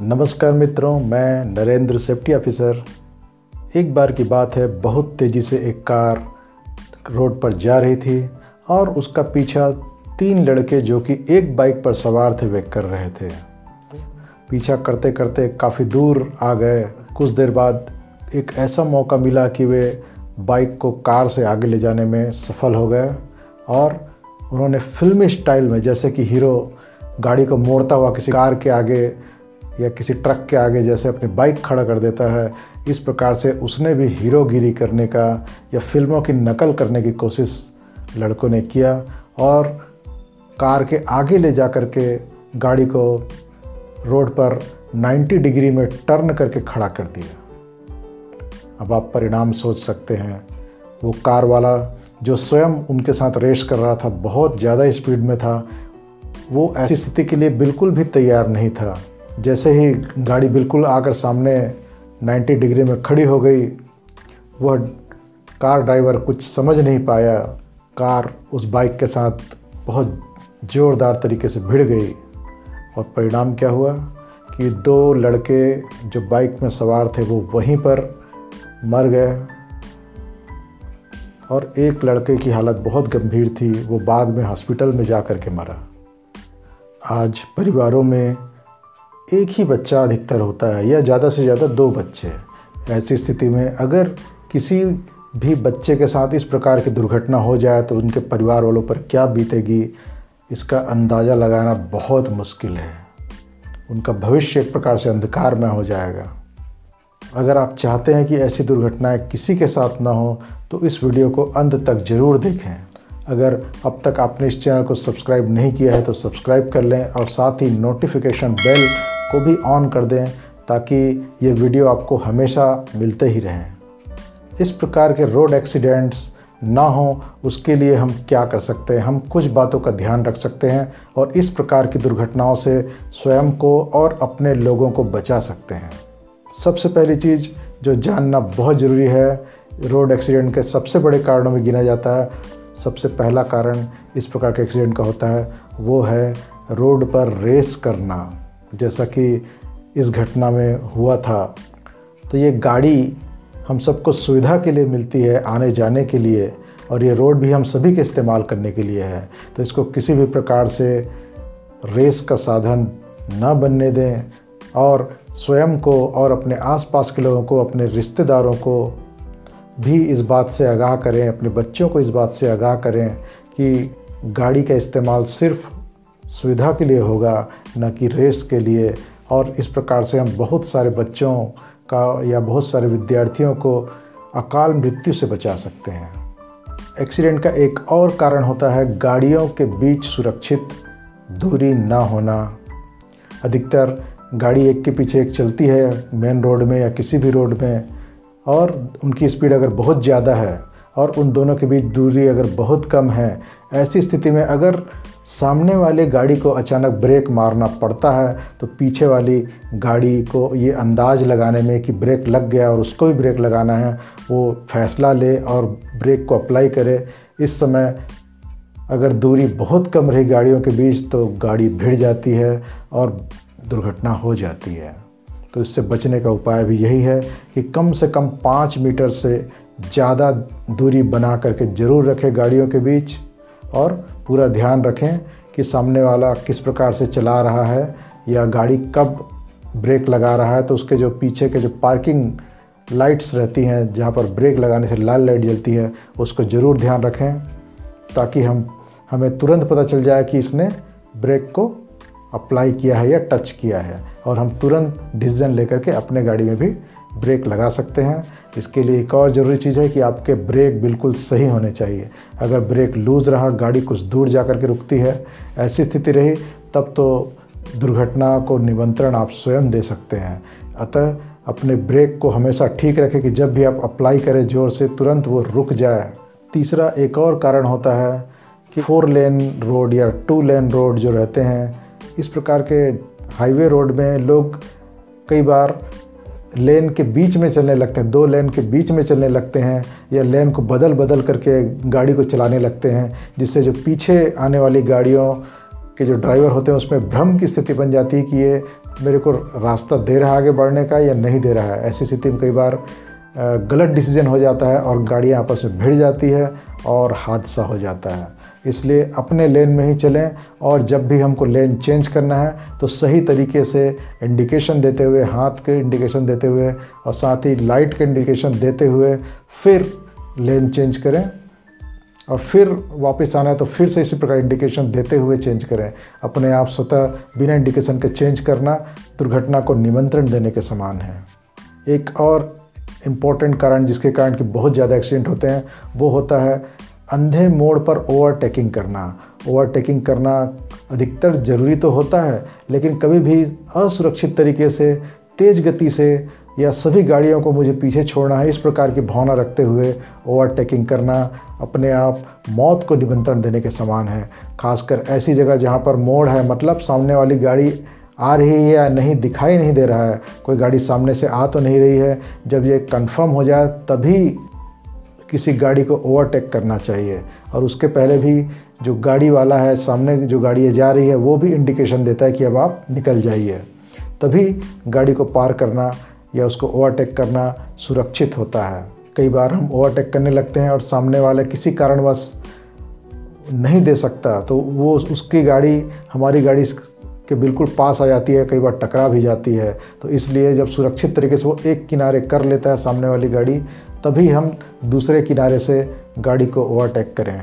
नमस्कार मित्रों, मैं नरेंद्र सेफ्टी ऑफिसर। एक बार की बात है, बहुत तेज़ी से एक कार रोड पर जा रही थी और उसका पीछा तीन लड़के जो कि एक बाइक पर सवार थे, वे कर रहे थे। पीछा करते करते काफ़ी दूर आ गए। कुछ देर बाद एक ऐसा मौका मिला कि वे बाइक को कार से आगे ले जाने में सफल हो गए और उन्होंने फिल्मी स्टाइल में, जैसे कि हीरो गाड़ी को मोड़ता हुआ किसी कार के आगे या किसी ट्रक के आगे जैसे अपनी बाइक खड़ा कर देता है, इस प्रकार से उसने भी हीरोगिरी करने का या फ़िल्मों की नकल करने की कोशिश लड़कों ने किया और कार के आगे ले जा कर के गाड़ी को रोड पर 90 डिग्री में टर्न करके खड़ा कर दिया। अब आप परिणाम सोच सकते हैं, वो कार वाला जो स्वयं उनके साथ रेस कर रहा था, बहुत ज़्यादा स्पीड में था, वो ऐसी स्थिति के लिए बिल्कुल भी तैयार नहीं था। जैसे ही गाड़ी बिल्कुल आकर सामने 90 डिग्री में खड़ी हो गई, वह कार ड्राइवर कुछ समझ नहीं पाया। कार उस बाइक के साथ बहुत ज़ोरदार तरीके से भिड़ गई और परिणाम क्या हुआ कि दो लड़के जो बाइक में सवार थे, वो वहीं पर मर गए और एक लड़के की हालत बहुत गंभीर थी। वो बाद में हॉस्पिटल में जा कर के मरा। आज परिवारों में एक ही बच्चा अधिकतर होता है या ज़्यादा से ज़्यादा दो बच्चे ऐसी स्थिति में अगर किसी भी बच्चे के साथ इस प्रकार की दुर्घटना हो जाए तो उनके परिवार वालों पर क्या बीतेगी, इसका अंदाज़ा लगाना बहुत मुश्किल है। उनका भविष्य एक प्रकार से अंधकार में हो जाएगा। अगर आप चाहते हैं कि ऐसी दुर्घटनाएँ किसी के साथ ना हो तो इस वीडियो को अंत तक ज़रूर देखें। अगर अब तक आपने इस चैनल को सब्सक्राइब नहीं किया है तो सब्सक्राइब कर लें और साथ ही नोटिफिकेशन बेल को भी ऑन कर दें ताकि ये वीडियो आपको हमेशा मिलते ही रहें। इस प्रकार के रोड एक्सीडेंट्स ना हो, उसके लिए हम क्या कर सकते हैं? हम कुछ बातों का ध्यान रख सकते हैं और इस प्रकार की दुर्घटनाओं से स्वयं को और अपने लोगों को बचा सकते हैं। सबसे पहली चीज़ जो जानना बहुत ज़रूरी है रोड एक्सीडेंट के सबसे बड़े कारणों में गिना जाता है। सबसे पहला कारण इस प्रकार के एक्सीडेंट का होता है, वो है रोड पर रेस करना। जैसा कि इस घटना में हुआ था। तो ये गाड़ी हम सबको सुविधा के लिए मिलती है आने जाने के लिए और ये रोड भी हम सभी के इस्तेमाल करने के लिए है। तो इसको किसी भी प्रकार से रेस का साधन न बनने दें और स्वयं को और अपने आसपास के लोगों को, अपने रिश्तेदारों को भी इस बात से आगाह करें, अपने बच्चों को इस बात से आगाह करें कि गाड़ी का इस्तेमाल सिर्फ़ सुविधा के लिए होगा, न कि रेस के लिए। और इस प्रकार से हम बहुत सारे बच्चों का या बहुत सारे विद्यार्थियों को अकाल मृत्यु से बचा सकते हैं। एक्सीडेंट का एक और कारण होता है गाड़ियों के बीच सुरक्षित दूरी ना होना। अधिकतर गाड़ी एक के पीछे एक चलती है, मेन रोड में या किसी भी रोड में, और उनकी स्पीड अगर बहुत ज़्यादा है और उन दोनों के बीच दूरी अगर बहुत कम है, ऐसी स्थिति में अगर सामने वाले गाड़ी को अचानक ब्रेक मारना पड़ता है तो पीछे वाली गाड़ी को ये अंदाज़ लगाने में कि ब्रेक लग गया और उसको भी ब्रेक लगाना है, वो फैसला ले और ब्रेक को अप्लाई करे। इस समय अगर दूरी बहुत कम रही गाड़ियों के बीच तो गाड़ी भिड़ जाती है और दुर्घटना हो जाती है। तो इससे बचने का उपाय भी यही है कि कम से कम पाँच मीटर से ज़्यादा दूरी बना करके ज़रूर रखें गाड़ियों के बीच और पूरा ध्यान रखें कि सामने वाला किस प्रकार से चला रहा है या गाड़ी कब ब्रेक लगा रहा है। तो उसके जो पीछे के जो पार्किंग लाइट्स रहती हैं, जहाँ पर ब्रेक लगाने से लाल लाइट जलती है, उसको ज़रूर ध्यान रखें ताकि हम, हमें तुरंत पता चल जाए कि इसने ब्रेक को अप्लाई किया है या टच किया है और हम तुरंत डिसीज़न लेकर के अपने गाड़ी में भी ब्रेक लगा सकते हैं। इसके लिए एक और ज़रूरी चीज़ है कि आपके ब्रेक बिल्कुल सही होने चाहिए। अगर ब्रेक लूज़ रहा, गाड़ी कुछ दूर जा कर के रुकती है, ऐसी स्थिति रही, तब तो दुर्घटना को निमंत्रण आप स्वयं दे सकते हैं। अतः अपने ब्रेक को हमेशा ठीक रखें कि जब भी आप अप्लाई करें, ज़ोर से तुरंत वो रुक जाए। तीसरा एक और कारण होता है कि फोर लेन रोड या टू लेन रोड जो रहते हैं इस प्रकार के हाईवे रोड में लोग कई बार लेन के बीच में चलने लगते हैं, दो लेन के बीच में चलने लगते हैं या लेन को बदल बदल करके गाड़ी को चलाने लगते हैं, जिससे जो पीछे आने वाली गाड़ियों के जो ड्राइवर होते हैं, उसमें भ्रम की स्थिति बन जाती है कि ये मेरे को रास्ता दे रहा है आगे बढ़ने का या नहीं दे रहा है। ऐसी स्थिति में कई बार गलत डिसीज़न हो जाता है और गाड़ियाँ आपस में भिड़ जाती है। और हादसा हो जाता है। इसलिए अपने लेन में ही चलें और जब भी हमको लेन चेंज करना है तो सही तरीके से इंडिकेशन देते हुए, हाथ के इंडिकेशन देते हुए और साथ ही लाइट के इंडिकेशन देते हुए फिर लेन चेंज करें। और फिर वापस आना है तो फिर से इसी प्रकार इंडिकेशन देते हुए चेंज करें। अपने आप स्वतः बिना इंडिकेशन के चेंज करना दुर्घटना को निमंत्रण देने के समान है। एक और इम्पोर्टेंट कारण जिसके कारण कि बहुत ज़्यादा एक्सीडेंट होते हैं, वो होता है अंधे मोड़ पर ओवरटेकिंग करना। ओवरटेकिंग करना अधिकतर ज़रूरी तो होता है, लेकिन कभी भी असुरक्षित तरीके से, तेज़ गति से या सभी गाड़ियों को मुझे पीछे छोड़ना है, इस प्रकार की भावना रखते हुए ओवरटेकिंग करना अपने आप मौत को निमंत्रण देने के समान है। खासकर ऐसी जगह जहाँ पर मोड़ है मतलब सामने वाली गाड़ी आ रही है या नहीं, दिखाई नहीं दे रहा है। कोई गाड़ी सामने से आ तो नहीं रही है। जब ये कंफर्म हो जाए, तभी किसी गाड़ी को ओवरटेक करना चाहिए। और उसके पहले भी जो गाड़ी वाला है, सामने जो गाड़ी जा रही है, वो भी इंडिकेशन देता है कि अब आप निकल जाइए। तभी गाड़ी को पार करना या उसको ओवरटेक करना सुरक्षित होता है। कई बार हम ओवरटेक करने लगते हैं और सामने वाले किसी कारणवश नहीं दे सकता तो वो उसकी गाड़ी, हमारी गाड़ी के बिल्कुल पास आ जाती है, कई बार टकरा भी जाती है। तो इसलिए जब सुरक्षित तरीके से वो एक किनारे कर लेता है सामने वाली गाड़ी, तभी हम दूसरे किनारे से गाड़ी को ओवरटेक करें।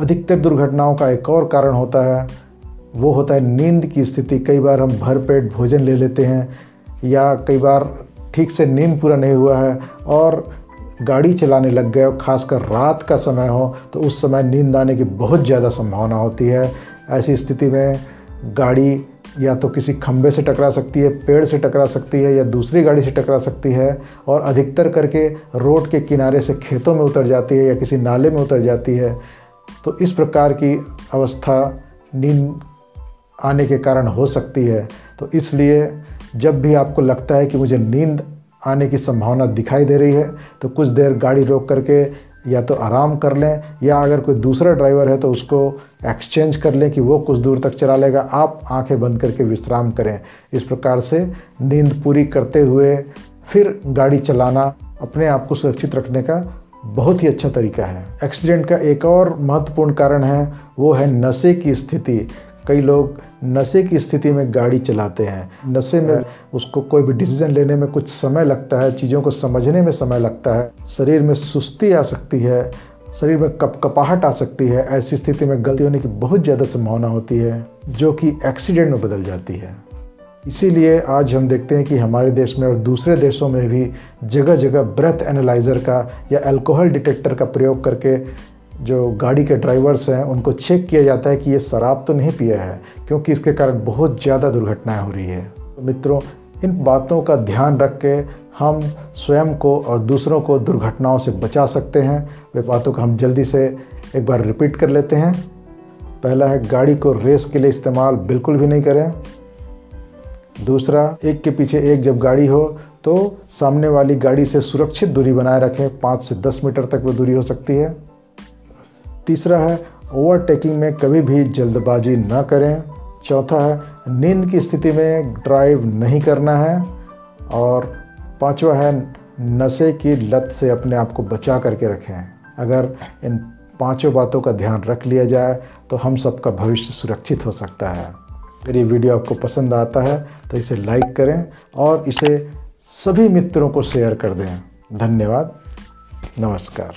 अधिकतर दुर्घटनाओं का एक और कारण होता है, वो होता है नींद की स्थिति। कई बार हम भरपेट भोजन ले लेते हैं, या कई बार ठीक से नींद पूरा नहीं हुआ है और गाड़ी चलाने लग गए, ख़ासकर रात का समय हो तो उस समय नींद आने की बहुत ज़्यादा संभावना होती है। ऐसी स्थिति में गाड़ी या तो किसी खंबे से टकरा सकती है, पेड़ से टकरा सकती है या दूसरी गाड़ी से टकरा सकती है और अधिकतर करके रोड के किनारे से खेतों में उतर जाती है या किसी नाले में उतर जाती है तो इस प्रकार की अवस्था नींद आने के कारण हो सकती है। तो इसलिए जब भी आपको लगता है कि मुझे नींद आने की संभावना दिखाई दे रही है तो कुछ देर गाड़ी रोक करके या तो आराम कर लें, या अगर कोई दूसरा ड्राइवर है तो उसको एक्सचेंज कर लें कि वो कुछ दूर तक चला लेगा। आप आँखें बंद करके विश्राम करें। इस प्रकार से नींद पूरी करते हुए फिर गाड़ी चलाना अपने आप को सुरक्षित रखने का बहुत ही अच्छा तरीका है। एक्सीडेंट का एक और महत्वपूर्ण कारण है, वो है नशे की स्थिति। कई लोग नशे की स्थिति में गाड़ी चलाते हैं। नशे में उसको कोई भी डिसीज़न लेने में कुछ समय लगता है, चीज़ों को समझने में समय लगता है। शरीर में सुस्ती आ सकती है, शरीर में कप, कपाहट आ सकती है, ऐसी स्थिति में गलती होने की बहुत ज़्यादा संभावना होती है, जो कि एक्सीडेंट में बदल जाती है। इसीलिए आज हम देखते हैं कि हमारे देश में और दूसरे देशों में भी जगह जगह ब्रेथ एनालाइज़र का या अल्कोहल डिटेक्टर का प्रयोग करके जो गाड़ी के ड्राइवर्स हैं, उनको चेक किया जाता है कि ये शराब तो नहीं पिया है, क्योंकि इसके कारण बहुत ज़्यादा दुर्घटनाएँ हो रही है। तो मित्रों, इन बातों का ध्यान रख के हम स्वयं को और दूसरों को दुर्घटनाओं से बचा सकते हैं। वे बातों को हम जल्दी से एक बार रिपीट कर लेते हैं। पहला है, गाड़ी को रेस के लिए इस्तेमाल बिल्कुल भी नहीं करें। दूसरा, एक के पीछे एक जब गाड़ी हो तो सामने वाली गाड़ी से सुरक्षित दूरी बनाए रखें। पाँच से दस मीटर तक वो दूरी हो सकती है। तीसरा है, ओवरटेकिंग में कभी भी जल्दबाजी ना करें। चौथा है, नींद की स्थिति में ड्राइव नहीं करना है। और पांचवा है, नशे की लत से अपने आप को बचा करके रखें। अगर इन पाँचों बातों का ध्यान रख लिया जाए तो हम सबका भविष्य सुरक्षित हो सकता है। अगर ये वीडियो आपको पसंद आता है तो इसे लाइक करें और इसे सभी मित्रों को शेयर कर दें। धन्यवाद। नमस्कार।